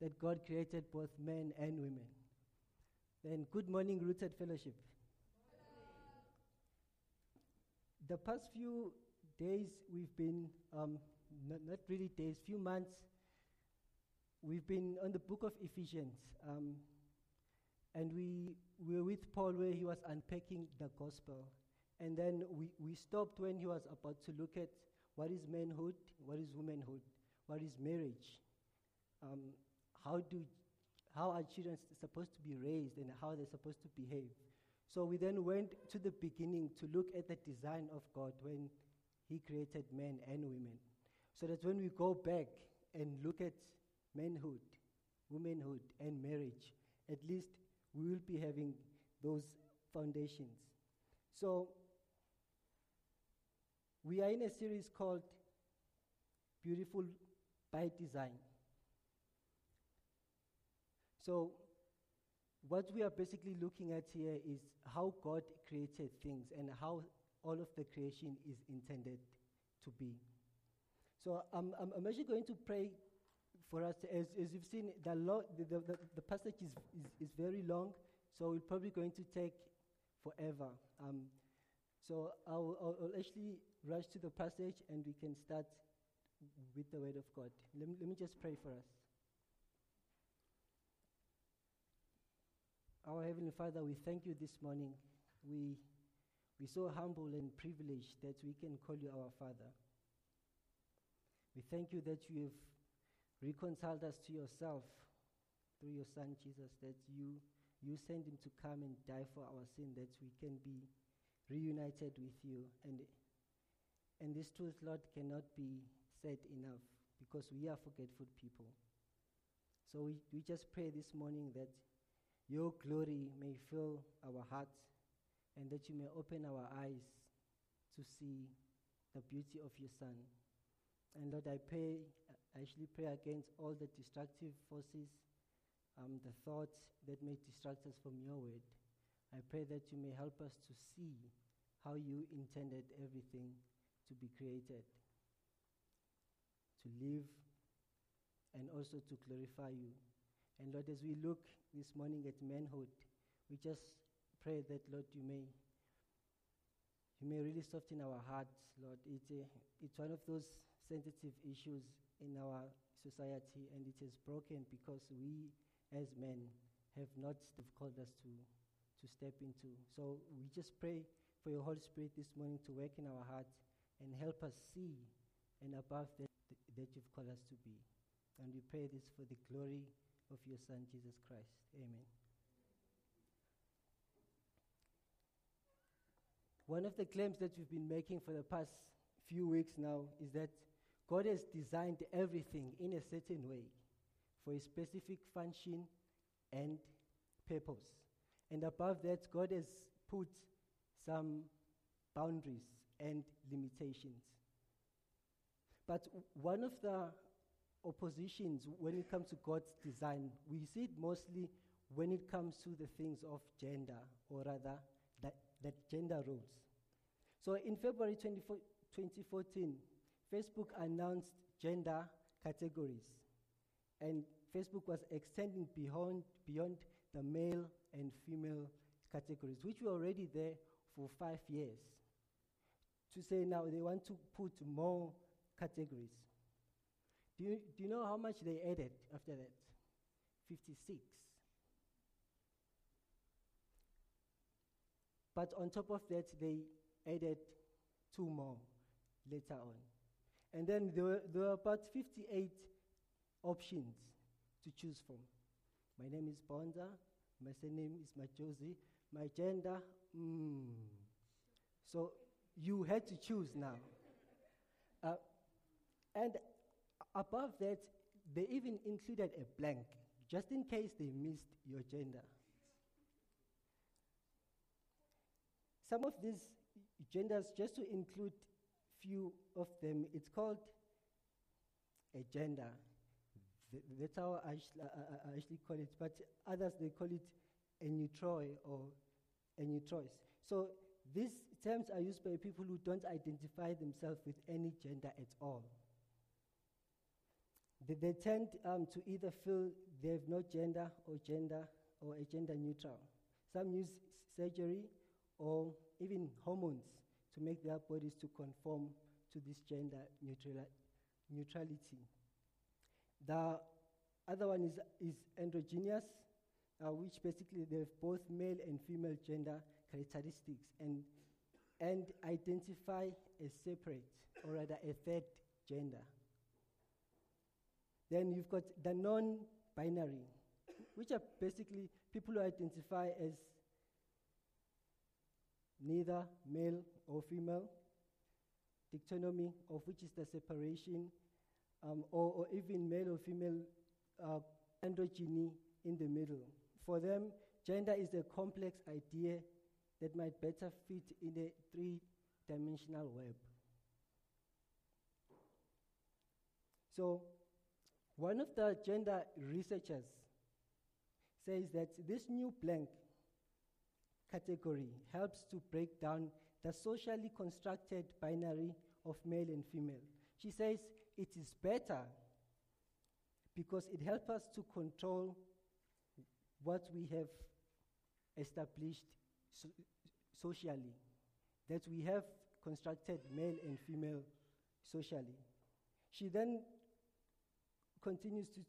that God created both men and women. Then, good morning, Rooted Fellowship. The past few days, we've been, um, not, not, really days, few months, we've been on the book of Ephesians. Um, and we, we were with Paul where he was unpacking the gospel. And then we, we stopped when he was about to look at what is manhood, what is womanhood, what is marriage, um, how, do, how are children supposed to be raised, and how they're supposed to behave. So we then went to the beginning to look at the design of God when He created men and women. So that when we go back and look at manhood, womanhood, and marriage, at least we will be having those foundations. So we are in a series called Beautiful by Design. So, what we are basically looking at here is how God created things and how all of the creation is intended to be. So, I'm, I'm actually going to pray for us. As, as you've seen, the, lo- the, the, the, passage is, is, is, very long, so it's probably going to take forever. Um, so, I'll, I'll, I'll actually rush to the passage and we can start with the Word of God. Let me, let me just pray for us. Our Heavenly Father, we thank you this morning. We, we're so humble and privileged that we can call you our Father. We thank you that you have reconciled us to yourself through your Son Jesus, that you, you sent him to come and die for our sin, that we can be reunited with you. And, and this truth, Lord, cannot be said enough because we are forgetful people. So we, we just pray this morning that your glory may fill our hearts and that you may open our eyes to see the beauty of your Son. And Lord, I pray, I actually pray against all the destructive forces, um, the thoughts that may distract us from your word. I pray that you may help us to see how you intended everything to be created, to live, and also to glorify you. And Lord, as we look this morning at manhood, we just pray that, Lord, you may. You may really soften our hearts, Lord. It's, a, it's one of those sensitive issues in our society, and it is broken because we, as men, have not called us to, to step into. So we just pray for your Holy Spirit this morning to work in our hearts and help us see and above that, that you've called us to be. And we pray this for the glory of your Son, Jesus Christ. Amen. One of the claims that we've been making for the past few weeks now is that God has designed everything in a certain way for a specific function and purpose. And above that, God has put some boundaries and limitations. But one of the oppositions when it comes to God's design, we see it mostly when it comes to the things of gender, or rather, that, that gender roles. So in February 2014, Facebook announced gender categories, and Facebook was extending beyond, beyond the male and female categories, which were already there for five years. To say now they want to put more categories. Do you, do you know how much they added after that? 56. But on top of that, they added two more later on. And then there were, there were about 58 options to choose from. My name is Bonda. My surname is Majosi. My gender, mm. So you had to choose now. Uh, and above that, they even included a blank, just in case they missed your gender. Some of these genders, just to include few of them, it's called a gender. That's how I actually call it, but others they call it a neutroi or a neutrois. So these terms are used by people who don't identify themselves with any gender at all. They, they tend um, to either feel they have no gender or gender or a gender neutral. Some use surgery or even hormones to make their bodies to conform to this gender neutral, neutrality. The other one is, is androgynous, uh, which basically they have both male and female gender characteristics and, and identify as separate, or rather a third gender. Then you've got the non binary, which are basically people who identify as neither male or female, dichotomy, of which is the separation, um, or, or, even male or female uh, androgyny in the middle. For them, gender is a complex idea that might better fit in a three dimensional web. So, one of the gender researchers says that this new blank category helps to break down the socially constructed binary of male and female. She says it is better because it helps us to control what we have established so socially, that we have constructed male and female socially. She then continues to,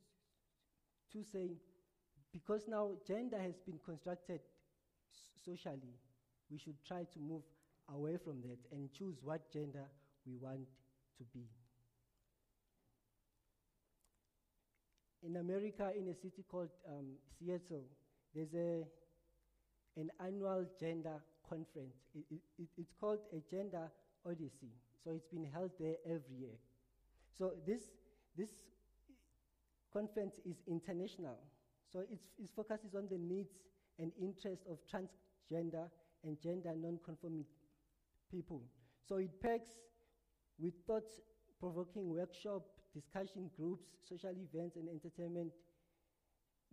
to say, because now gender has been constructed socially, we should try to move away from that and choose what gender we want to be. In America, in a city called um, Seattle, there's a, an annual gender conference. It, it, it's called a Gender Odyssey. So it's been held there every year. So this, this conference is international. So its, its focus is on the needs and interests of transgender and gender non-conforming people. So it packs with thought-provoking workshop, discussion groups, social events, and entertainment.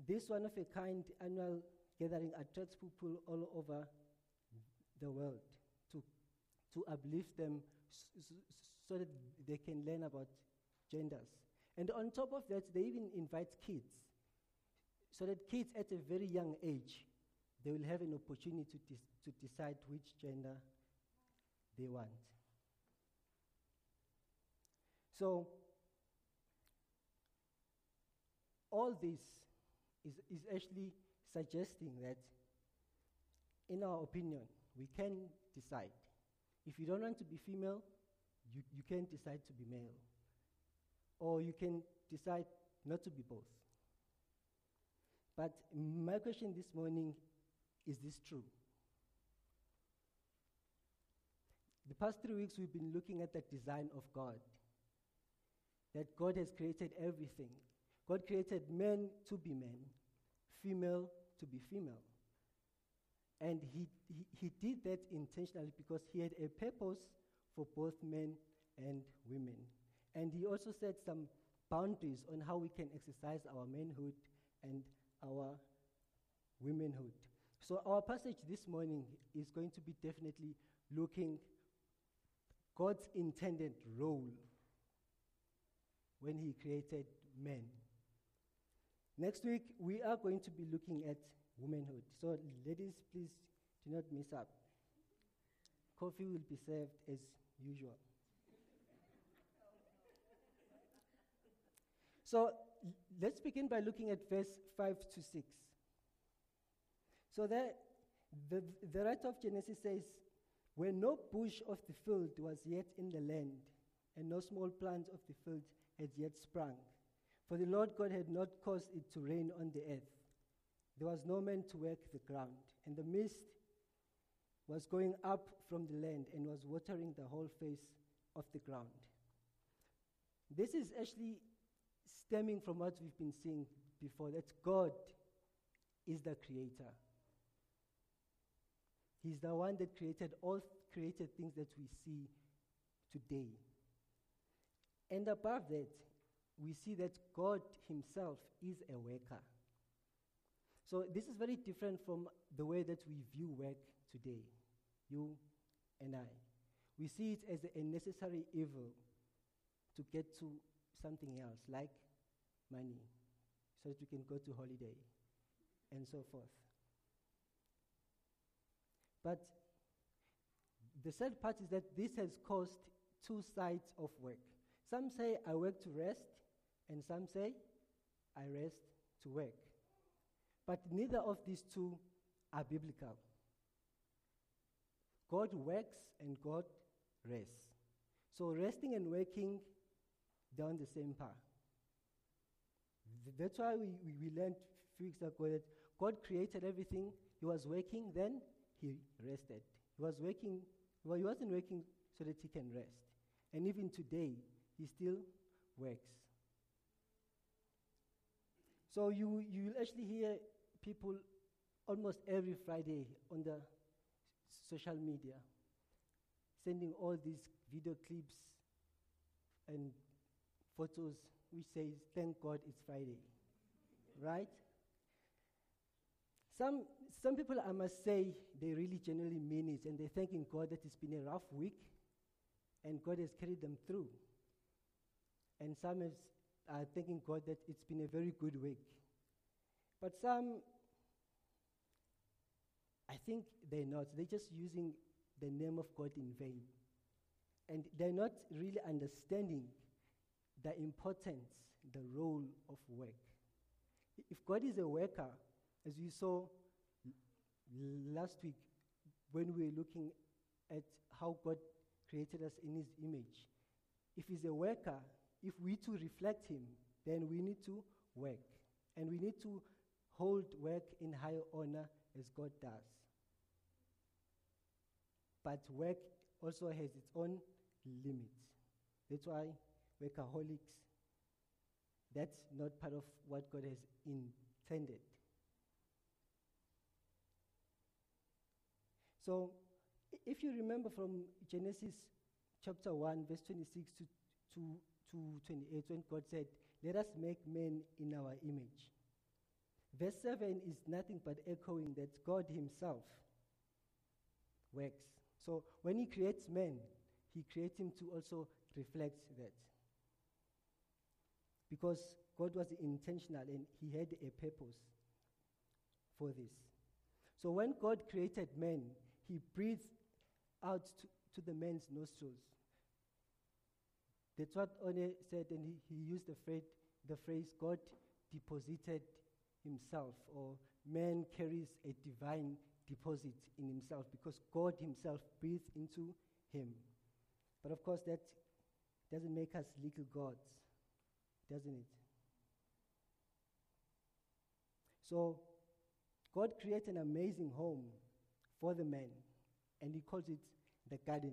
This one-of-a-kind annual gathering attracts people all over the world to, to uplift them so, so that they can learn about genders. And on top of that, they even invite kids so that kids at a very young age they will have an opportunity to, to decide which gender they want. So, all this is, is actually suggesting that, in our opinion, we can decide. If you don't want to be female, you, you can decide to be male. Or you can decide not to be both. But my question this morning is this true? The past three weeks, we've been looking at the design of God. That God has created everything. God created men to be men, female to be female. And he, he, he did that intentionally because he had a purpose for both men and women. And he also set some boundaries on how we can exercise our manhood and our womanhood. So, our passage this morning is going to be definitely looking God's intended role when He created men. Next week, we are going to be looking at womanhood. So, ladies, please do not miss up. Coffee will be served as usual. So, let's begin by looking at verse 5 to 6. So, there, the, the writer of Genesis says, When no bush of the field was yet in the land, and no small plant of the field had yet sprung, for the Lord God had not caused it to rain on the earth there was no man to work the ground, and the mist was going up from the land and was watering the whole face of the ground. This is actually stemming from what we've been seeing before that God is the creator. He's the one that created all created things that we see today. And above that, we see that God Himself is a worker. So this is very different from the way that we view work today, you and I. We see it as a necessary evil to get to something else, like money so that we can go to holiday and so forth. But the sad part is that this has caused two sides of work. Some say I work to rest, and some say I rest to work. But neither of these two are biblical. God works and God rests. So resting and working, on the same path. That's why we, we, we learned a few weeks ago that God created everything. He was working, then he rested. He was working, well, he wasn't working so that he can rest. And even today, he still works. So you you will actually hear people almost every Friday on the social media sending all these video clips and photos which says thank God it's Friday. right? Some some people I must say they really genuinely mean it and they're thanking God that it's been a rough week and God has carried them through. And some is, are thanking God that it's been a very good week. But some, I think they're not. They're just using the name of God in vain. And they're not really understanding the importance, the role of work. If God is a worker, as we saw last week when we were looking at how God created us in His image, if He's a worker, if we to reflect Him, then we need to work. And we need to hold work in high honor as God does. But work also has its own limits. That's why workaholics, that's not part of what God has intended. So, if you remember from Genesis chapter 1, verse 26 to, to, to 28, when God said, Let us make man in our image. Verse 7 is nothing but echoing that God Himself works. So when He creates man, He creates him to also reflect that. Because God was intentional and He had a purpose for this. So when God created man, He breathed out to, to the man's nostrils. That's what One said, and he, he used the phrase, the phrase God deposited himself, or man carries a divine deposit in himself because God himself breathed into him. But of course, that doesn't make us little gods, doesn't it? So, God creates an amazing home for the man, and he calls it the garden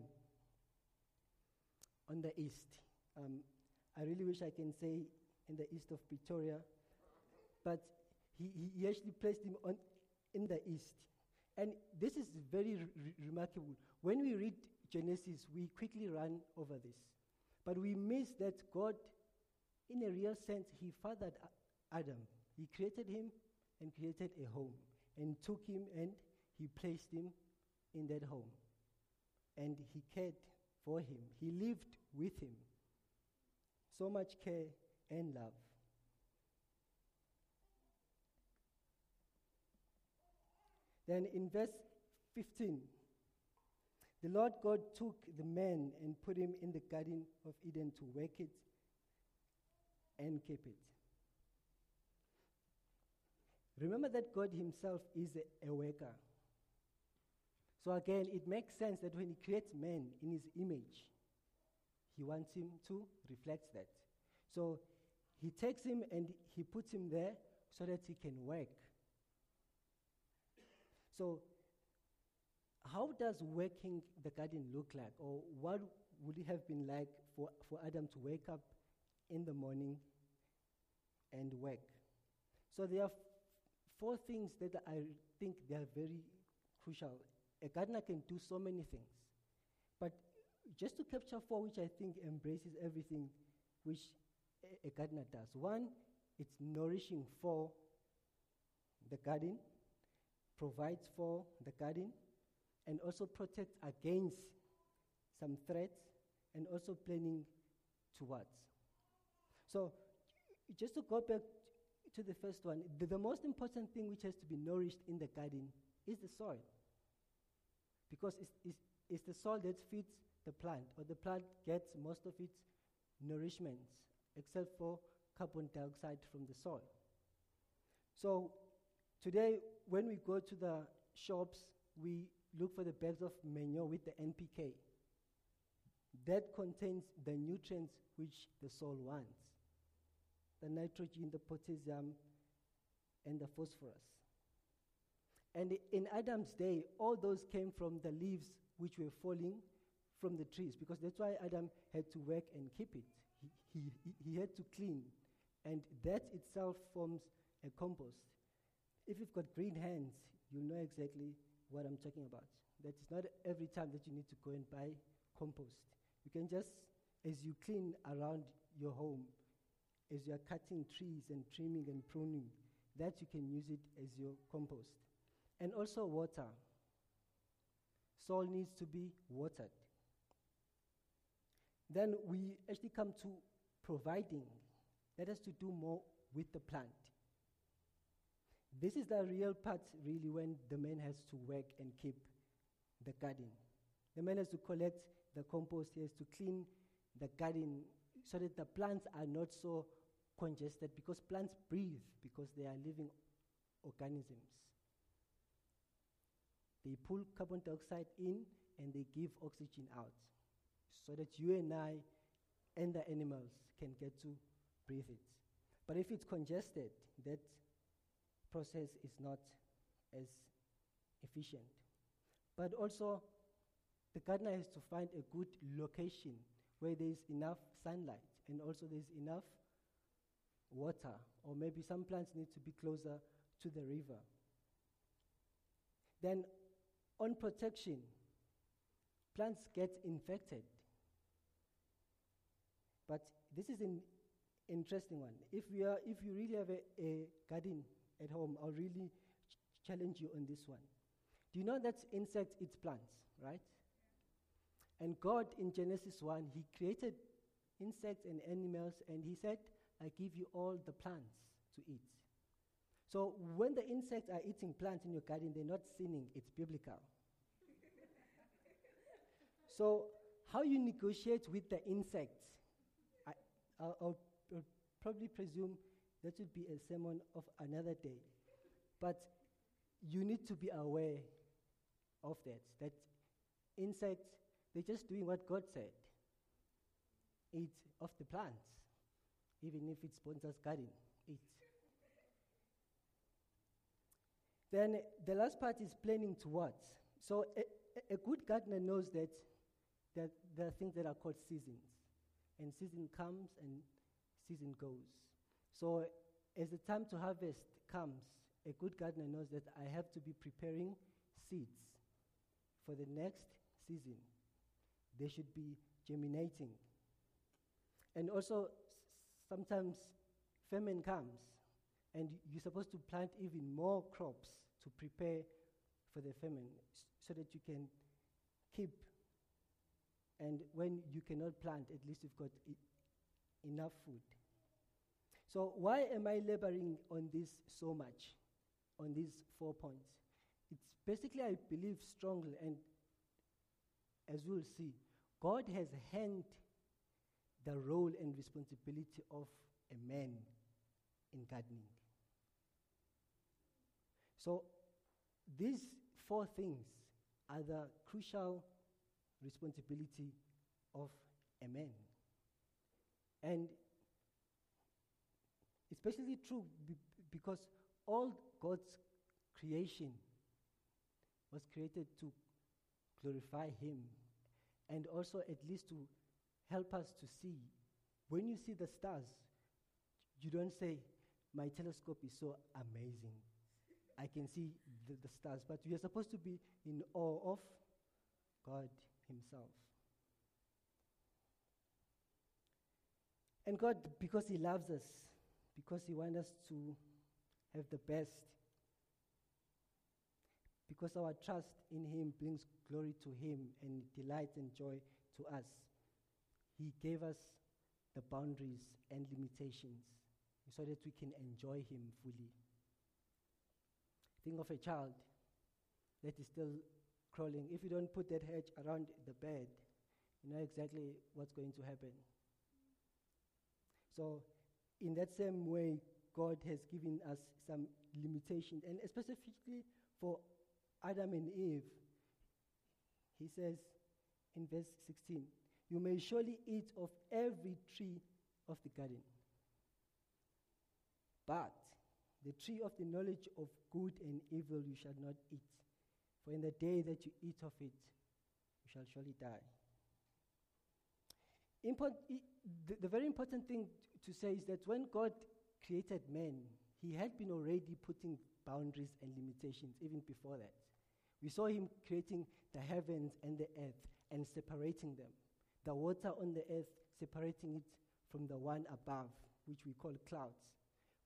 on the east. Um, I really wish I can say in the east of Pretoria, but he, he actually placed him on, in the east. And this is very re- remarkable. When we read Genesis, we quickly run over this. But we miss that God, in a real sense, He fathered Adam. He created him and created a home and took him and He placed him in that home. And He cared for him, He lived with him. So much care and love. Then in verse 15, the Lord God took the man and put him in the Garden of Eden to work it and keep it. Remember that God Himself is a, a, worker. So again, it makes sense that when He creates man in His image, He wants him to reflect that. So He takes him and He puts him there so that he can work. So, how does working the garden look like? Or what would it have been like for, for Adam to wake up in the morning and work? So, there are four things that I think they are very crucial. A gardener can do so many things. But just to capture four, which I think embraces everything which a, a gardener does. One, it's nourishing for the garden provides for the garden and also protects against some threats and also planning towards. So just to go back to the first one, the, the most important thing which has to be nourished in the garden is the soil. Because it's, it's, it's the soil that feeds the plant, or the plant gets most of its nourishment, except for carbon dioxide from the soil. So, today, when we go to the shops, we look for the bags of manure with the NPK. That contains the nutrients which the soil wants the nitrogen, the potassium, and the phosphorus. And in Adam's day, all those came from the leaves which were falling from the trees, because that's why Adam had to work and keep it. He, he, he had to clean, and that itself forms a compost. If you've got green hands, you know exactly what I'm talking about. That is not every time that you need to go and buy compost. You can just, as you clean around your home, as you are cutting trees and trimming and pruning, that you can use it as your compost. And also water. Soil needs to be watered. Then we actually come to providing. That has to do more with the plant. This is the real part, really, when the man has to work and keep the garden. The man has to collect the compost, he has to clean the garden so that the plants are not so congested because plants breathe because they are living organisms. They pull carbon dioxide in and they give oxygen out so that you and I and the animals can get to breathe it. But if it's congested, that process is not as efficient. But also, the gardener has to find a good location where there is enough sunlight and also there's enough water, or maybe some plants need to be closer to the river. Then, on protection, plants get infected. But this is an interesting one. If, we are, if you really have a, a garden at home, I'll really ch- challenge you on this one. Do you know that insects eat plants, right? And God in Genesis 1, He created insects and animals, and He said, I give you all the plants to eat. So when the insects are eating plants in your garden, they're not sinning, it's biblical. so, how you negotiate with the insects, I, I'll, I'll, I'll probably presume that would be a sermon of another day. But you need to be aware of that. That insects, they're just doing what God said eat of the plants even if it sponsors garden, eat. Then the last part is planning towards. So a, a good gardener knows that, that there are things that are called seasons. And season comes and season goes. So as the time to harvest comes, a good gardener knows that I have to be preparing seeds for the next season. They should be germinating. And also, sometimes famine comes and you're supposed to plant even more crops to prepare for the famine so that you can keep. And when you cannot plant at least you've got I- enough food. So why am i laboring on this so much on these four points? It's basically i believe strongly and as we'll see god has handed the role and responsibility of a man in gardening. So, these four things are the crucial responsibility of a man. And especially true be- because all God's creation was created to glorify Him and also at least to help us to see. When you see the stars, you don't say, My telescope is so amazing. I can see the, the stars. But we are supposed to be in awe of God Himself. And God, because He loves us, because He wants us to have the best, because our trust in Him brings glory to Him and delight and joy to us, He gave us the boundaries and limitations. so that we can enjoy Him fully. Think of a child that is still crawling. If you don't put that hedge around the bed, you know exactly what's going to happen. So, in that same way, God has given us some limitations, and specifically for Adam and Eve, He says in verse 16, You may surely eat of every tree of the garden. But the tree of the knowledge of good and evil you shall not eat, for in the day that you eat of it, you shall surely die. Import, the, the very important thing to say is that when God created man, he had been already putting boundaries and limitations even before that. We saw him creating the heavens and the earth and separating them. The water on the earth, separating it from the one above, which we call clouds,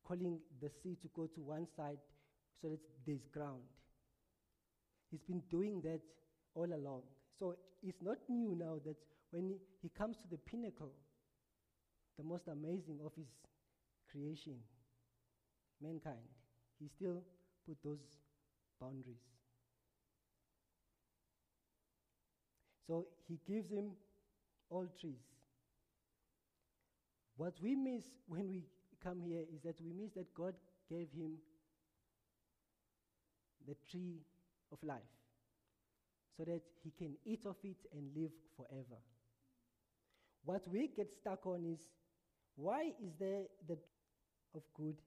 calling the sea to go to one side so that there's ground. He's been doing that all along. So it's not new now that when he, comes to the pinnacle, the most amazing of his creation, mankind, he still put those boundaries. So he gives him all trees. What we miss when we come here is that we miss that God gave him the tree of life so that he can eat of it and live forever. What we get stuck on is why is there the of good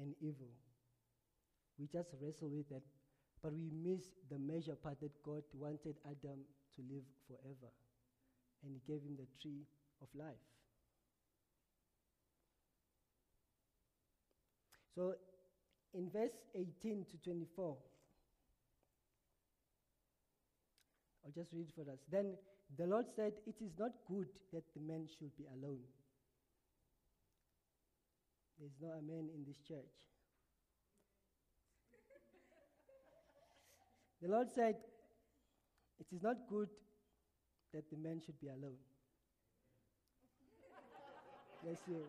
and evil? We just wrestle with that, but we miss the major part that God wanted Adam to live forever. And he gave him the tree of life. So in verse 18 to 24, I'll just read for us. Then the Lord said, It is not good that the man should be alone. There's no amen in this church. the Lord said, It is not good that the man should be alone. Bless you.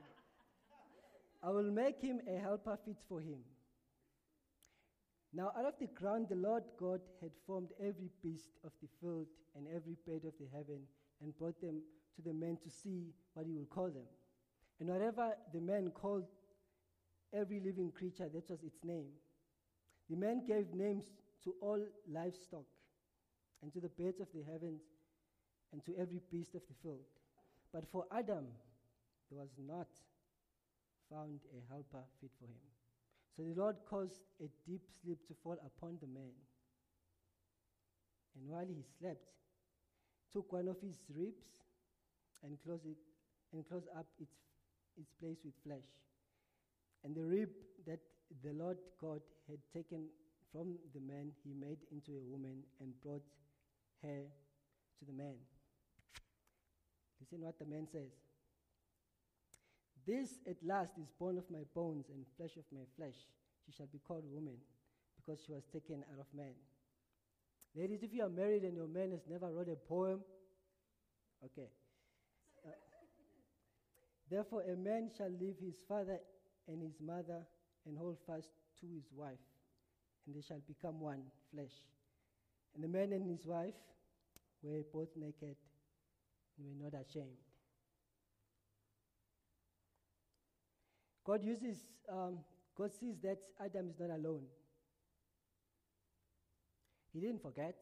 I will make him a helper fit for him. Now, out of the ground, the Lord God had formed every beast of the field and every bird of the heaven and brought them to the man to see what he would call them. And whatever the man called every living creature, that was its name. The man gave names to all livestock and to the birds of the heavens and to every beast of the field. But for Adam, there was not found a helper fit for him. So the Lord caused a deep sleep to fall upon the man. And while he slept, took one of his ribs and closed it and closed up its, its place with flesh. And the rib that the Lord God had taken from the man, he made into a woman and brought her to the man. Listen what the man says. This at last is bone of my bones and flesh of my flesh. She shall be called woman because she was taken out of man. Ladies, if you are married and your man has never wrote a poem, okay. Uh, Therefore, a man shall leave his father and his mother and hold fast to his wife, and they shall become one flesh. And the man and his wife were both naked and were not ashamed. God uses, um, God sees that Adam is not alone. He didn't forget.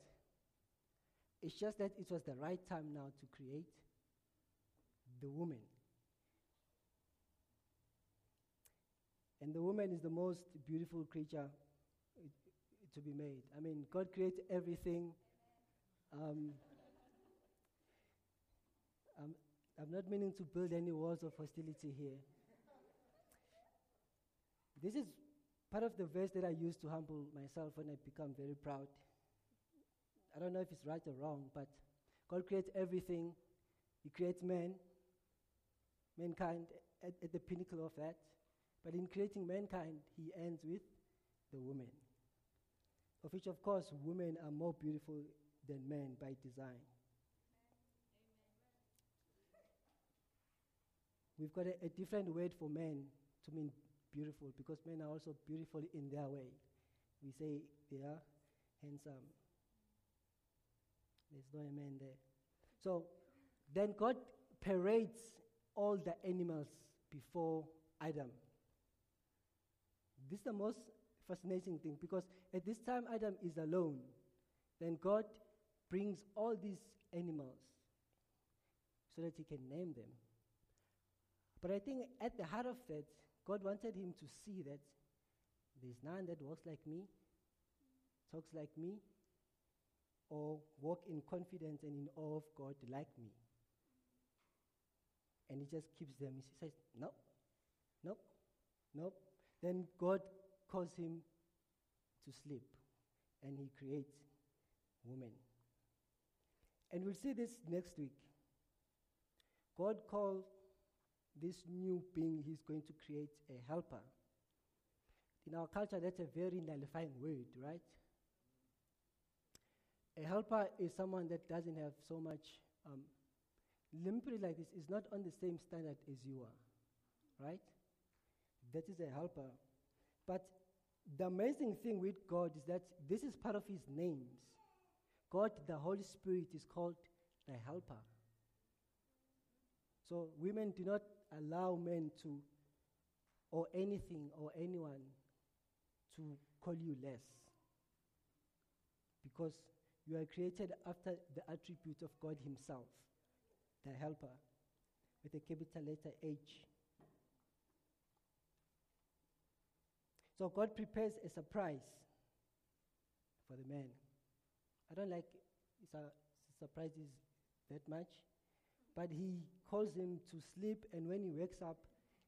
It's just that it was the right time now to create the woman. And the woman is the most beautiful creature to be made. I mean, God created everything. Um, I'm, not meaning to build any walls of hostility here. This is part of the verse that I use to humble myself when I become very proud. I don't know if it's right or wrong, but God creates everything. He creates man, mankind at, at the pinnacle of that. But in creating mankind, He ends with the woman, of which, of course, women are more beautiful than men by design. We've got a, a different word for men to mean beautiful because men are also beautiful in their way. We say they are handsome. There's no man there. So then God parades all the animals before Adam. This is the most fascinating thing because at this time Adam is alone. Then God brings all these animals so that he can name them. But I think at the heart of that, God wanted him to see that there's none that walks like me, talks like me, or walk in confidence and in awe of God like me. And he just keeps them. He says, Nope, nope, nope. Then God calls him to sleep, and he creates woman. And we'll see this next week. God called this new being he's going to create a helper. In our culture, that's a very nullifying word, right? A helper is someone that doesn't have so much, um, let me put it like this, is not on the same standard as you are, right? That is a helper. But the amazing thing with God is that this is part of his names. God, the Holy Spirit, is called the helper. So women do not allow men to, or anything or anyone, to call you less. Because you are created after the attribute of God Himself, the helper, with a capital letter H. So God prepares a surprise for the man. I don't like surprises that much, but he calls him to sleep, and when he wakes up,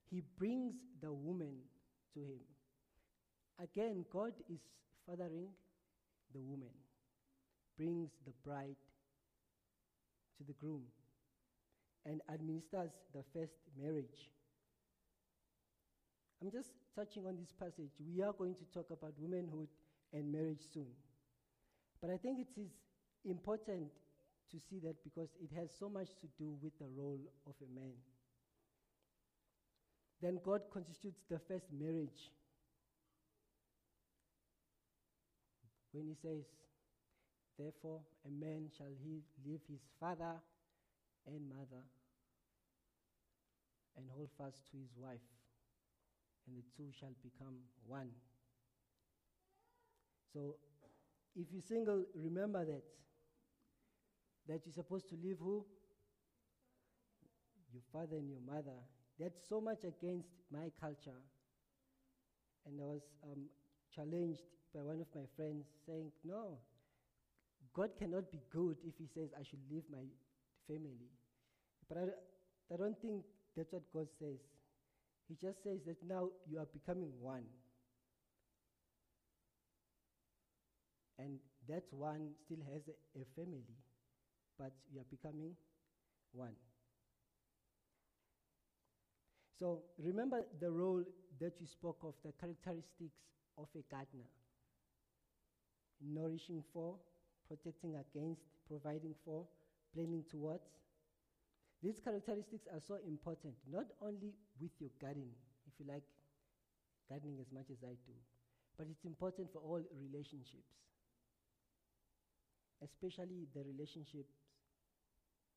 he brings the woman to him. Again, God is fathering the woman, brings the bride to the groom, and administers the first marriage. I'm just touching on this passage. We are going to talk about womanhood and marriage soon. But I think it is important to see that because it has so much to do with the role of a man. Then God constitutes the first marriage. When he says, Therefore, a man shall he leave his father and mother and hold fast to his wife, and the two shall become one. So, if you're single, remember that that you're supposed to leave who? Your father and your mother. That's so much against my culture. And I was um, challenged by one of my friends saying, No, God cannot be good if He says I should leave my family. But I, I don't think that's what God says. He just says that now you are becoming one. And that one still has a, a family but we are becoming one. So remember the role that you spoke of, the characteristics of a gardener nourishing for, protecting against, providing for, planning towards. These characteristics are so important, not only with your garden, if you like gardening as much as I do, but it's important for all relationships, especially the relationship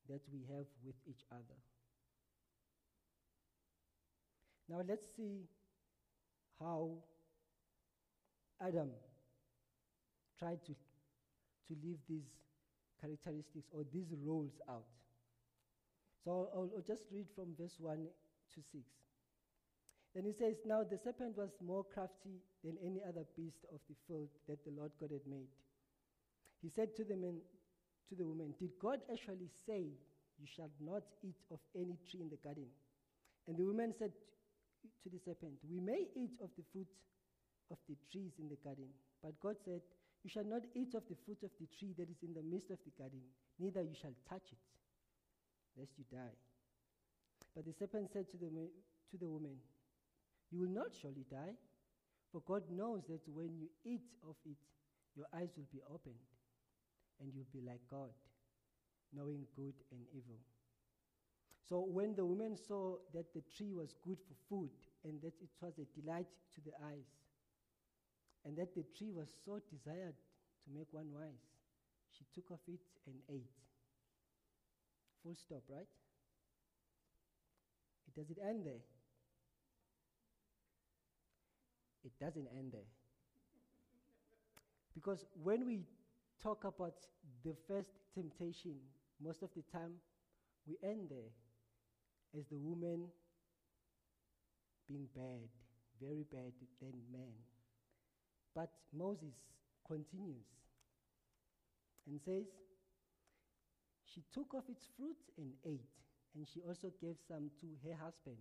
that we have with each other. Now let's see how Adam tried to, to leave these characteristics or these roles out. So I'll, I'll just read from verse 1 to 6. Then he says, Now the serpent was more crafty than any other beast of the field that the Lord God had made. He said to the man, to the woman, Did God actually say, You shall not eat of any tree in the garden? And the woman said to the serpent, We may eat of the fruit of the trees in the garden. But God said, You shall not eat of the fruit of the tree that is in the midst of the garden, neither you shall touch it, lest you die. But the serpent said to the, to the woman, You will not surely die, for God knows that when you eat of it, your eyes will be opened and you'll be like God, knowing good and evil. So when the woman saw that the tree was good for food and that it was a delight to the eyes, and that the tree was so desired to make one wise. She took of it and ate. Full stop, right? It does it end there? It doesn't end there. Because when we talk about the first temptation, most of the time we end there as the woman being bad, very bad than man. But Moses continues and says, She took of its fruit and ate, and she also gave some to her husband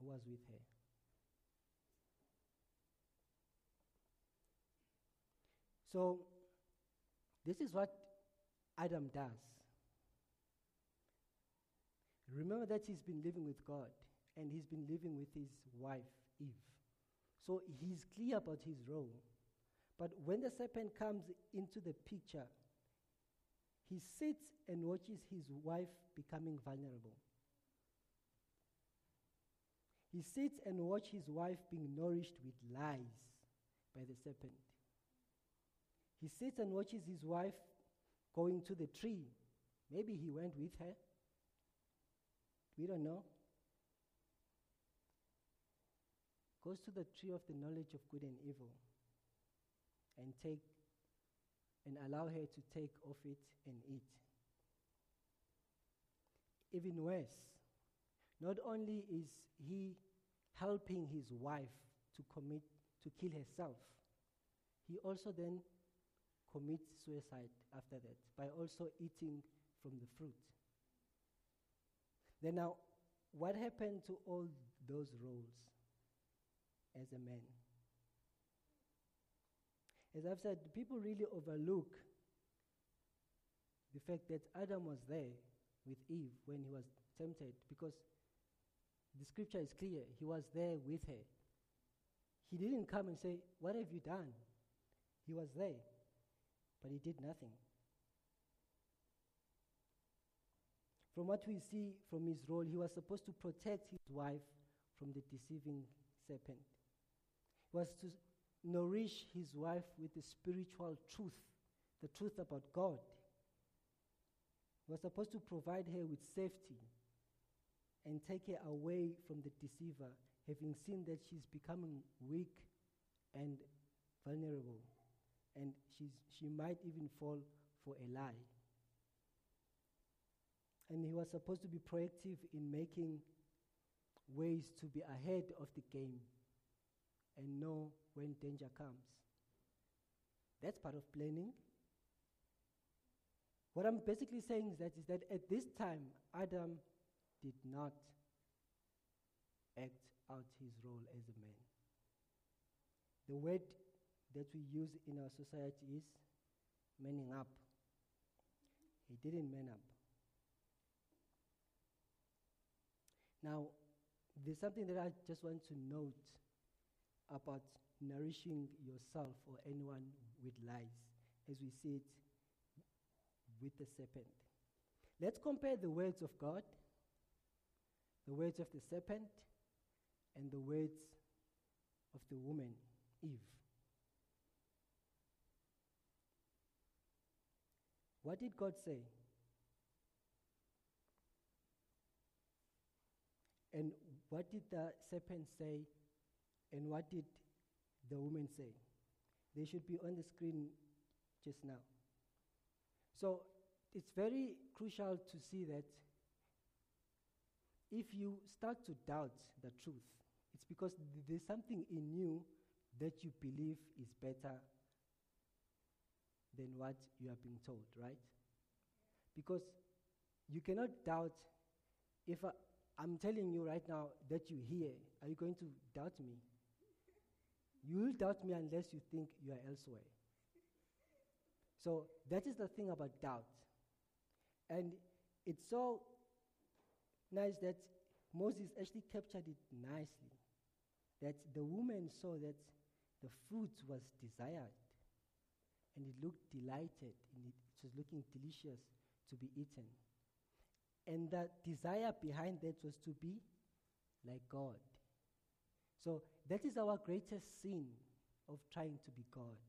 who was with her. So, this is what Adam does. Remember that he's been living with God and he's been living with his wife, Eve. So he's clear about his role. But when the serpent comes into the picture, he sits and watches his wife becoming vulnerable. He sits and watches his wife being nourished with lies by the serpent. He sits and watches his wife going to the tree. Maybe he went with her. We don't know. Goes to the tree of the knowledge of good and evil and take and allow her to take of it and eat. Even worse, not only is he helping his wife to commit to kill herself, he also then commits suicide after that by also eating from the fruit. Then now, what happened to all those roles as a man? As I've said, people really overlook the fact that Adam was there with Eve when he was tempted because the scripture is clear. He was there with her. He didn't come and say, What have you done? He was there, but he did nothing. From what we see from his role, he was supposed to protect his wife from the deceiving serpent. He was to nourish his wife with the spiritual truth, the truth about God. He was supposed to provide her with safety and take her away from the deceiver, having seen that she's becoming weak and vulnerable, and she's, she might even fall for a lie. And he was supposed to be proactive in making ways to be ahead of the game and know when danger comes. That's part of planning. What I'm basically saying is that, is that at this time, Adam did not act out his role as a man. The word that we use in our society is manning up. He didn't man up. Now, there's something that I just want to note about nourishing yourself or anyone with lies, as we see it with the serpent. Let's compare the words of God, the words of the serpent, and the words of the woman, Eve. What did God say? And what did the serpent say? And what did the woman say? They should be on the screen just now. So it's very crucial to see that if you start to doubt the truth, it's because there's something in you that you believe is better than what you are being told, right? Because you cannot doubt if I, I'm telling you right now that you hear, are you going to doubt me? You will doubt me unless you think you are elsewhere. So that is the thing about doubt. And it's so nice that Moses actually captured it nicely. That the woman saw that the fruit was desired and it looked delighted and it, it was looking delicious to be eaten. And the desire behind that was to be like God. So that is our greatest sin of trying to be God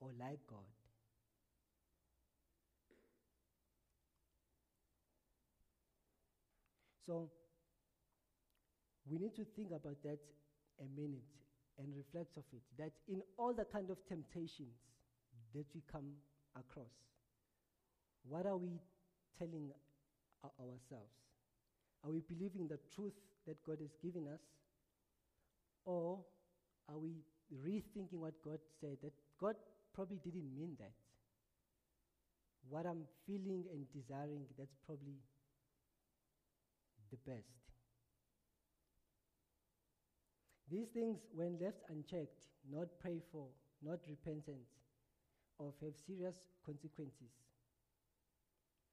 or like God. So we need to think about that a minute and reflect of it. That in all the kind of temptations that we come across, what are we telling ourselves? Are we believing the truth that God has given us? Or are we rethinking what God said? That God probably didn't mean that. What I'm feeling and desiring, that's probably the best. These things, when left unchecked, not prayed for, not repentant of, have serious consequences.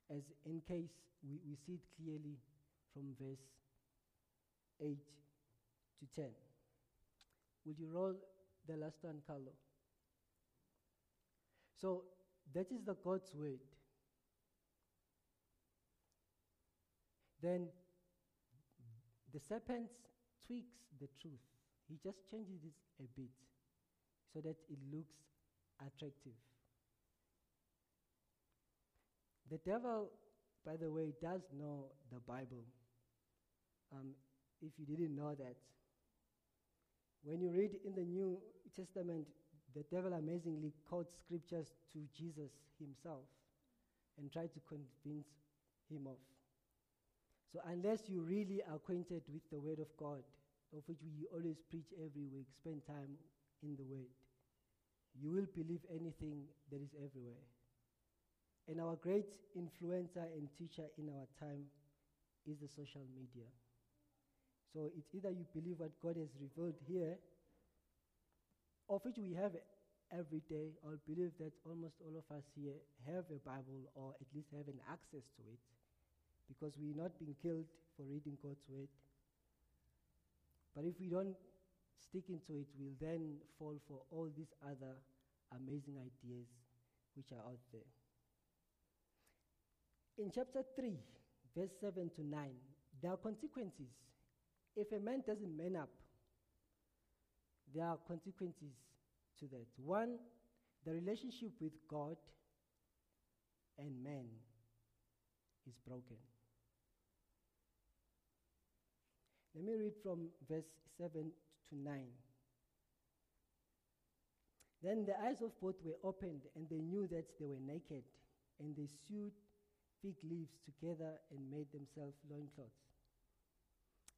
As in case we, we see it clearly from verse 8 to 10. Will you roll the last one, Carlo? So that is the God's word. Then the serpent tweaks the truth. He just changes it a bit so that it looks attractive. The devil, by the way, does know the Bible. Um, if you didn't know that, when you read in the New Testament, the devil amazingly quotes scriptures to Jesus himself and try to convince him of. So, unless you're really acquainted with the Word of God, of which we always preach every week, spend time in the Word, you will believe anything that is everywhere. And our great influencer and teacher in our time is the social media. So it's either you believe what God has revealed here, of which we have every day, or believe that almost all of us here have a Bible or at least have an access to it because we're not being killed for reading God's word. But if we don't stick into it, we'll then fall for all these other amazing ideas which are out there. In chapter 3, verse 7 to 9, there are consequences. If a man doesn't man up, there are consequences to that. One, the relationship with God and man is broken. Let me read from verse 7 to 9. Then the eyes of both were opened, and they knew that they were naked, and they sewed fig leaves together and made themselves loincloths.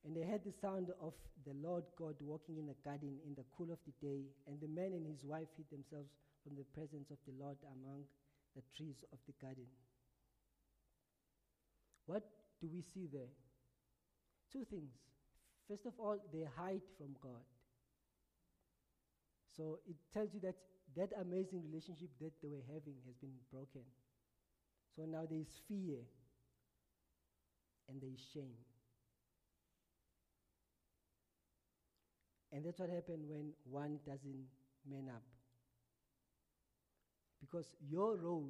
And they heard the sound of the Lord God walking in the garden in the cool of the day, and the man and his wife hid themselves from the presence of the Lord among the trees of the garden. What do we see there? Two things. First of all, they hide from God. So it tells you that that amazing relationship that they were having has been broken. So now there is fear and there is shame. And that's what happens when one doesn't man up. Because your role,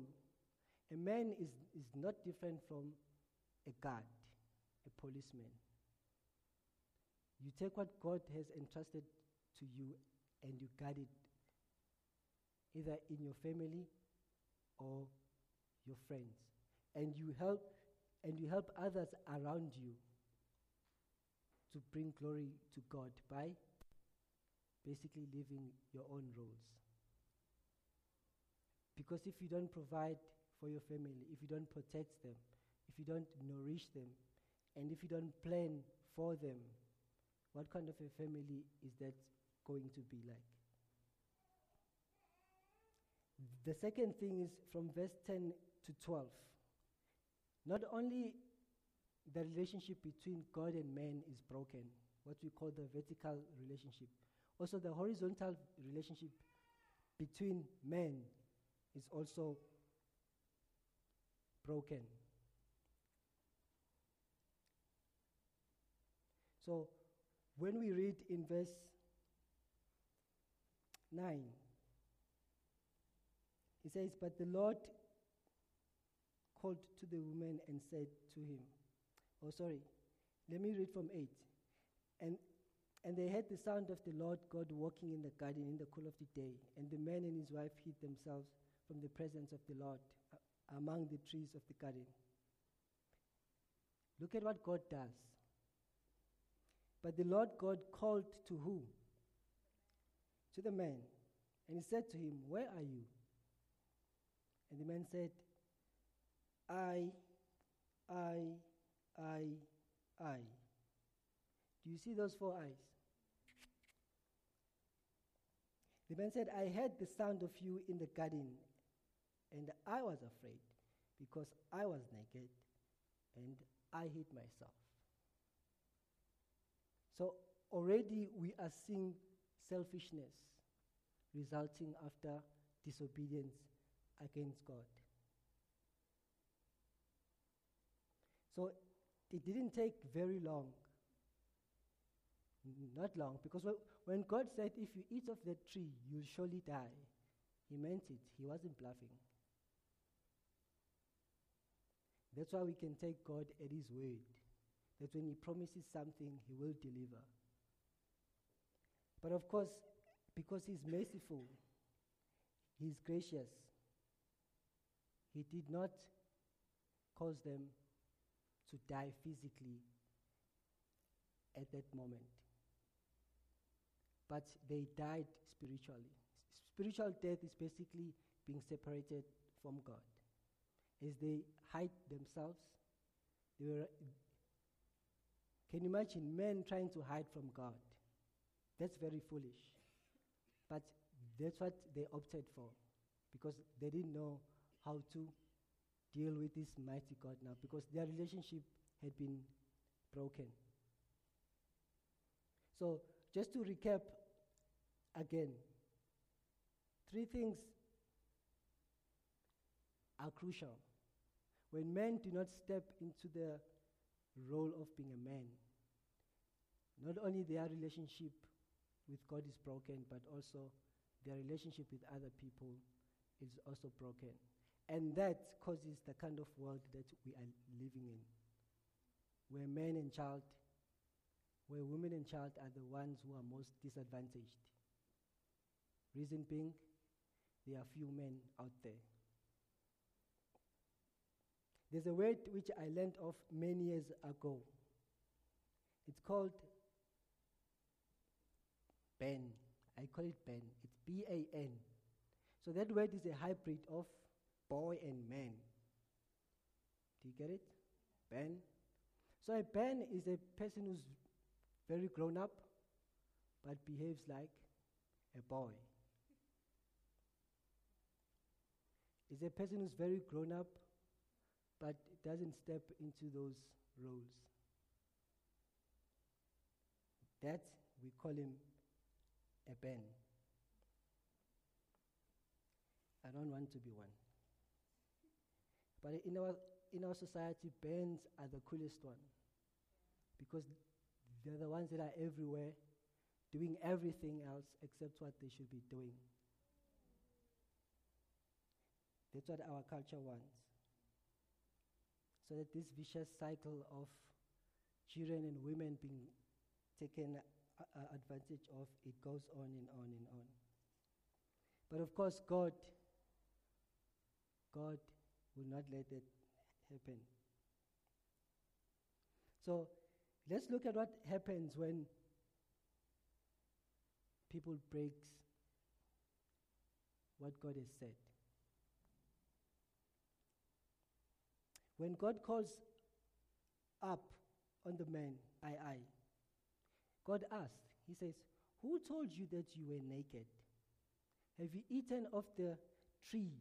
a man is, is not different from a guard, a policeman. You take what God has entrusted to you and you guard it either in your family or your friends. And you help and you help others around you to bring glory to God by basically living your own roles. Because if you don't provide for your family, if you don't protect them, if you don't nourish them, and if you don't plan for them, what kind of a family is that going to be like? The second thing is from verse 10 to 12. Not only the relationship between God and man is broken, what we call the vertical relationship, also the horizontal relationship between men is also broken. So when we read in verse 9, he says, But the Lord called to the woman and said to him, Oh, sorry. Let me read from 8. And, and they heard the sound of the Lord God walking in the garden in the cool of the day. And the man and his wife hid themselves from the presence of the Lord uh, among the trees of the garden. Look at what God does. But the Lord God called to who? To the man. And he said to him, Where are you? And the man said, I, I, I, I. Do you see those four eyes? The man said, I heard the sound of you in the garden, and I was afraid because I was naked and I hid myself. So already we are seeing selfishness resulting after disobedience against God. So it didn't take very long. Not long, because when God said, If you eat of that tree, you'll surely die, He meant it. He wasn't bluffing. That's why we can take God at His word. That when He promises something, He will deliver. But of course, because He's merciful, He's gracious, He did not cause them to die physically at that moment. But they died spiritually. Spiritual death is basically being separated from God. As they hide themselves, they were. Can you imagine men trying to hide from God? That's very foolish. But that's what they opted for because they didn't know how to deal with this mighty God now because their relationship had been broken. So, just to recap again, three things are crucial. When men do not step into the role of being a man, not only their relationship with God is broken, but also their relationship with other people is also broken. And that causes the kind of world that we are living in, where men and child, where women and child are the ones who are most disadvantaged. Reason being, there are few men out there. There's a word which I learned of many years ago. It's called ban. I call it ban. It's B A N. So that word is a hybrid of boy and man. Do you get it? Ben. So a Ben is a person who's very grown up but behaves like a boy. Is a person who's very grown up but doesn't step into those roles. That we call him a Ben. I don't want to be one. But in our, in our society, bands are the coolest one because they're the ones that are everywhere doing everything else except what they should be doing. That's what our culture wants. So that this vicious cycle of children and women being taken uh, uh, advantage of, it goes on and on and on. But of course, God, God will not let that happen. So let's look at what happens when people breaks what God has said. When God calls up on the man, I, I, God asks, He says, Who told you that you were naked? Have you eaten of the tree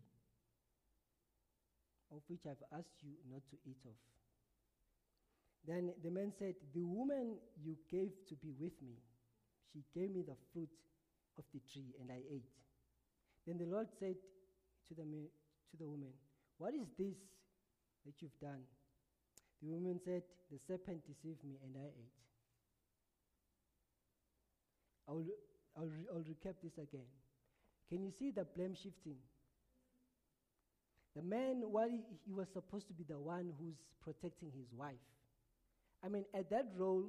of which I've asked you not to eat of. Then the man said, The woman you gave to be with me, she gave me the fruit of the tree, and I ate. Then the Lord said to the, to the woman, What is this that you've done? The woman said, The serpent deceived me, and I ate. I'll, I'll, re- I'll recap this again. Can you see the blame shifting? The man, while he, he was supposed to be the one who's protecting his wife, I mean, at that role,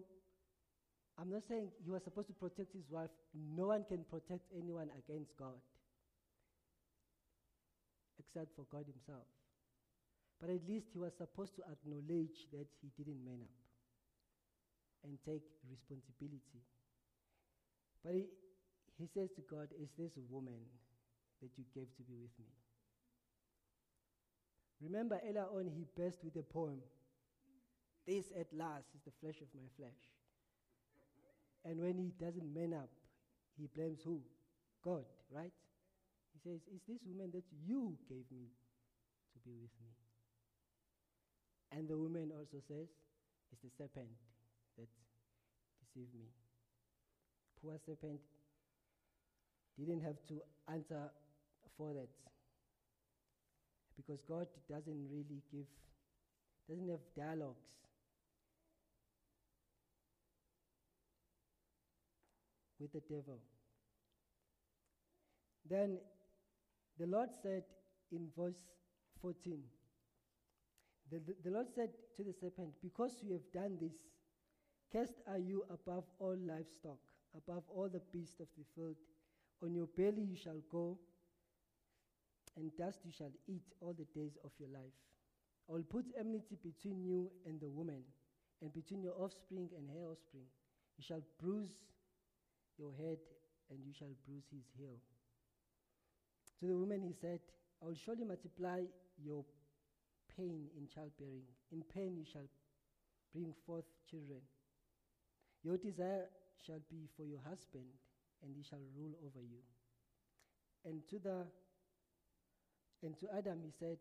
I'm not saying he was supposed to protect his wife. No one can protect anyone against God except for God Himself. But at least he was supposed to acknowledge that he didn't man up and take responsibility. But he, he says to God, Is this woman that you gave to be with me? Remember, earlier on, he burst with a poem. This at last is the flesh of my flesh. And when he doesn't man up, he blames who? God, right? He says, Is this woman that you gave me to be with me? And the woman also says, It's the serpent that deceived me. Poor serpent didn't have to answer for that. Because God doesn't really give, doesn't have dialogues. With the devil. Then the Lord said in verse 14, the, the, the, Lord said to the serpent, Because you have done this, cursed are you above all livestock, above all the beasts of the field. On your belly you shall go, and dust you shall eat all the days of your life. I will put enmity between you and the woman, and between your offspring and her offspring. You shall bruise your head, and you shall bruise his heel. To the woman he said, I will surely multiply your pain in childbearing. In pain you shall bring forth children. Your desire shall be for your husband, and he shall rule over you. And to the and to Adam he said,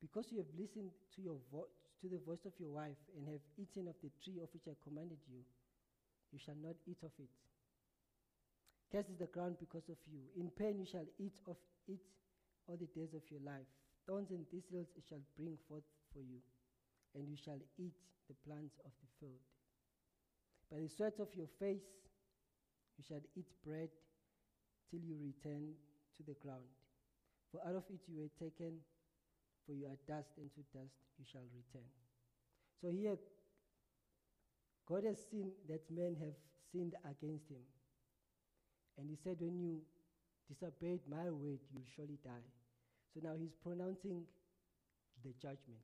Because you have listened to your vo- to the voice of your wife and have eaten of the tree of which I commanded you, you shall not eat of it. Cursed is the ground because of you. In pain you shall eat of it all the days of your life. Thorns and thistles shall bring forth for you, and you shall eat the plants of the field. By the sweat of your face you shall eat bread till you return to the ground. For out of it you were taken, for you are dust, and to dust you shall return. So here, God has seen that men have sinned against him. And he said, When you disobeyed my word, you'll surely die. So now he's pronouncing the judgment.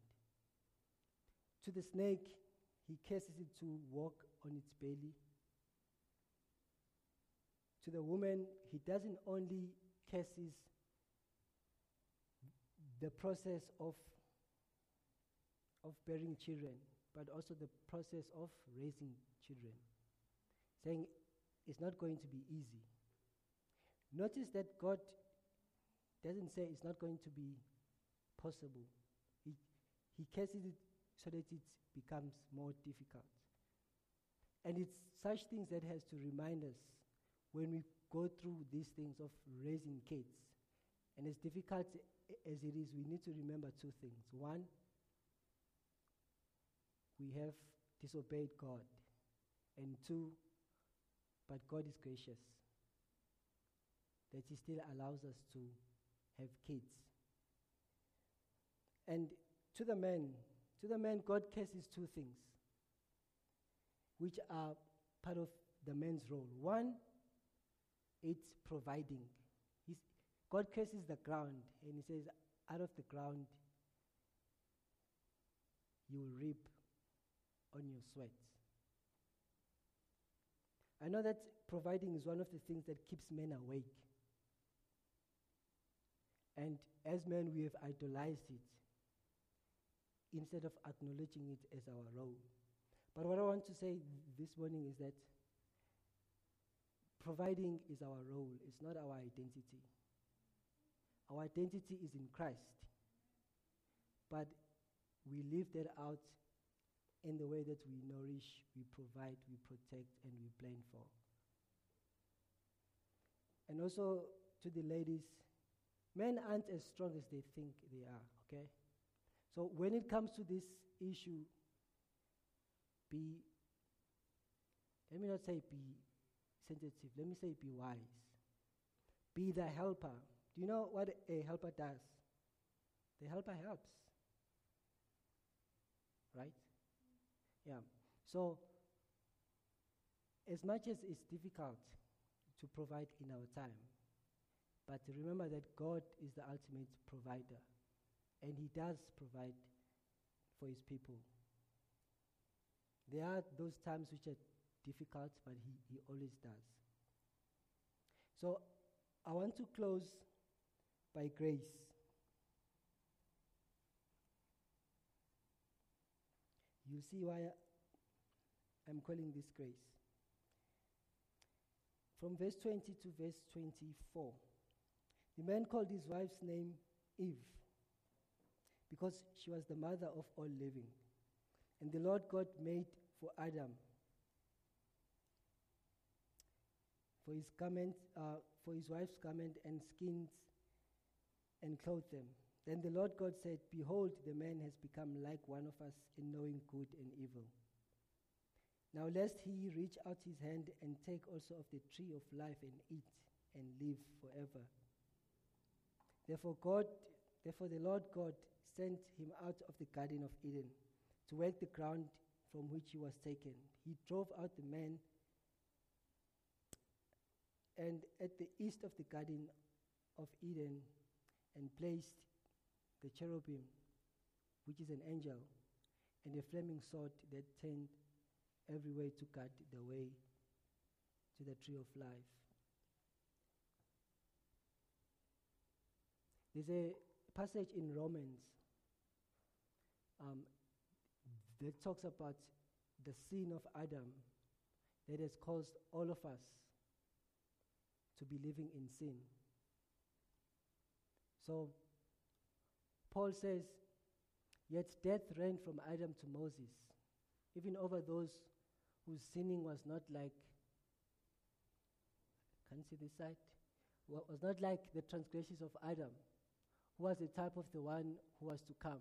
To the snake, he curses it to walk on its belly. To the woman, he doesn't only curses the process of, of bearing children, but also the process of raising children, saying it's not going to be easy. Notice that God doesn't say it's not going to be possible. He, he curses it so that it becomes more difficult. And it's such things that has to remind us when we go through these things of raising kids. And as difficult as it is, we need to remember two things. One, we have disobeyed God. And two, but God is gracious that He still allows us to have kids. And to the men, to the men, God curses two things, which are part of the man's role. One, it's providing. He's, God curses the ground, and He says, out of the ground, you will reap on your sweat. I know that providing is one of the things that keeps men awake. And as men, we have idolized it instead of acknowledging it as our role. But what I want to say this morning is that providing is our role, it's not our identity. Our identity is in Christ. But we live that out in the way that we nourish, we provide, we protect, and we plan for. And also to the ladies, Men aren't as strong as they think they are, okay? So when it comes to this issue, be, let me not say be sensitive, let me say be wise. Be the helper. Do you know what a helper does? The helper helps. Right? Yeah. So, as much as it's difficult to provide in our time, but remember that God is the ultimate provider, and He does provide for His people. There are those times which are difficult, but He, he always does. So I want to close by grace. You see why I'm calling this grace. From verse 20 to verse 24, the man called his wife's name Eve because she was the mother of all living. And the Lord God made for Adam for his garment, uh, for his wife's garment and skins and clothed them. Then the Lord God said, Behold, the man has become like one of us in knowing good and evil. Now, lest he reach out his hand and take also of the tree of life and eat and live forever. Therefore, God, therefore the Lord God sent him out of the Garden of Eden to work the ground from which he was taken. He drove out the man and at the east of the Garden of Eden and placed the cherubim, which is an angel, and a flaming sword that turned every way to guard the way to the tree of life. There's a passage in Romans um, that talks about the sin of Adam that has caused all of us to be living in sin. So, Paul says, Yet death reigned from Adam to Moses, even over those whose sinning was not like, can you see this side? Was not like the transgressions of Adam, who was the type of the one who was to come.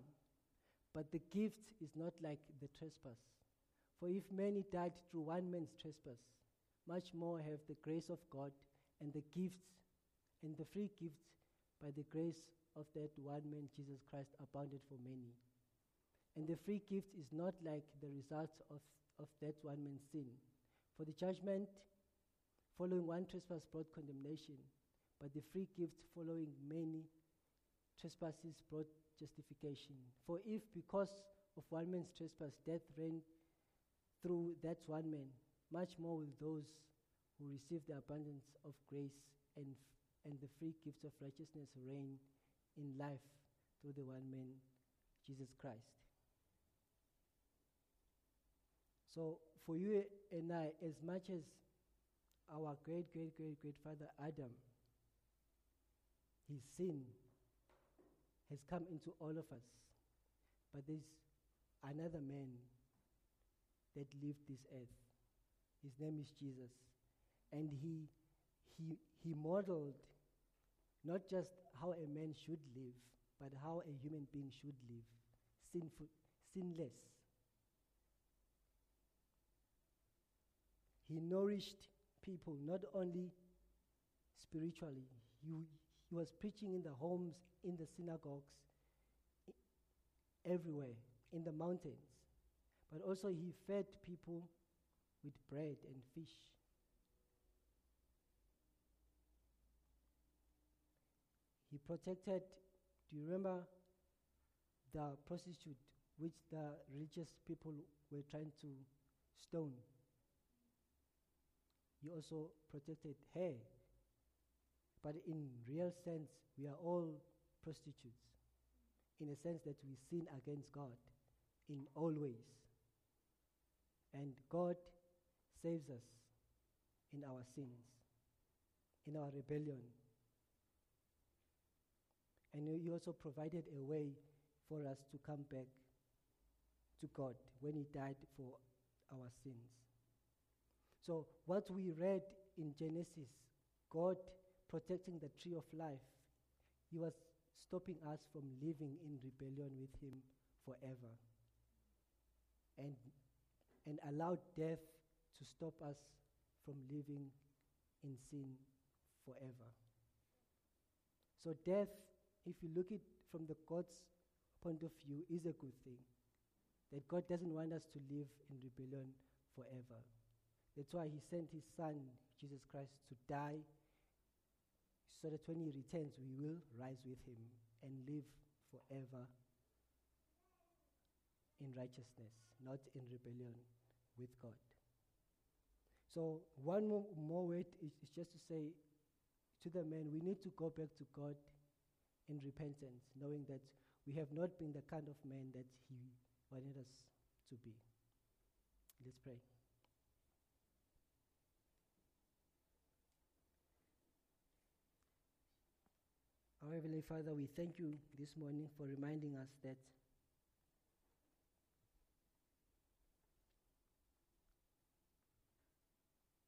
But the gift is not like the trespass. For if many died through one man's trespass, much more have the grace of God and the gifts and the free gifts by the grace of that one man, Jesus Christ, abounded for many. And the free gift is not like the result of, of that one man's sin. For the judgment following one trespass brought condemnation, but the free gift following many trespasses brought justification. For if because of one man's trespass death reigned through that one man, much more will those who receive the abundance of grace and, f- and the free gifts of righteousness reign in life through the one man, Jesus Christ. So, for you and I, as much as our great, great, great, great father Adam, his sin has come into all of us. But there's another man that lived this earth. His name is Jesus and he, he, he modeled not just how a man should live, but how a human being should live, sinful, sinless. He nourished people not only spiritually, he, he was preaching in the homes, in the synagogues, everywhere, in the mountains. But also, he fed people with bread and fish. He protected, do you remember the prostitute which the religious people were trying to stone? He also protected her. But in real sense, we are all prostitutes in a sense that we sin against God in all ways. And God saves us in our sins, in our rebellion, and He also provided a way for us to come back to God when He died for our sins. So, what we read in Genesis, God protecting the tree of life, He was stopping us from living in rebellion with Him forever. And, and allowed death to stop us from living in sin forever. So, death if you look at from the God's point of view, is a good thing. That God doesn't want us to live in rebellion forever. That's why He sent His Son, Jesus Christ, to die so that when He returns, we will rise with Him and live forever in righteousness, not in rebellion with God. So, one more, more word is, is just to say to the men, we need to go back to God in repentance, knowing that we have not been the kind of men that He wanted us to be. Let's pray. Heavenly Father, we thank you this morning for reminding us that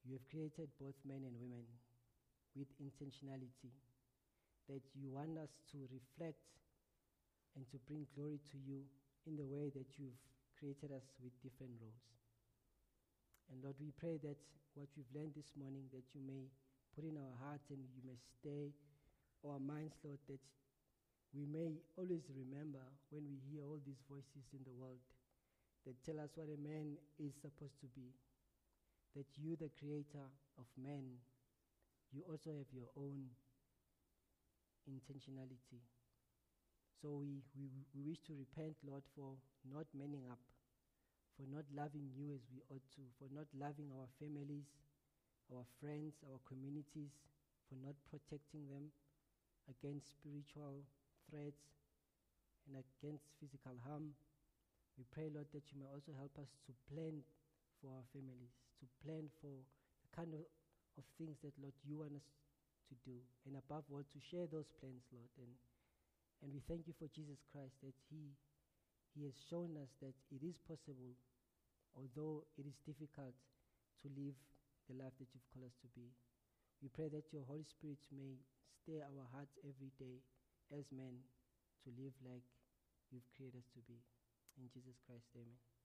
you have created both men and women with intentionality, that you want us to reflect and to bring glory to you in the way that you've created us with different roles. And Lord, we pray that what we've learned this morning, that you may put in our hearts and you may stay our minds, Lord, that we may always remember when we hear all these voices in the world that tell us what a man is supposed to be. That you, the creator of man, you also have your own intentionality. So we, we, we wish to repent, Lord, for not manning up, for not loving you as we ought to, for not loving our families, our friends, our communities, for not protecting them against spiritual threats and against physical harm. We pray, Lord, that you may also help us to plan for our families, to plan for the kind of, of things that, Lord, you want us to do. And above all, to share those plans, Lord. And, and we thank you for Jesus Christ that he, he has shown us that it is possible, although it is difficult, to live the life that you've called us to be. We pray that your Holy Spirit may stir our hearts every day as men to live like you've created us to be. In Jesus Christ, amen.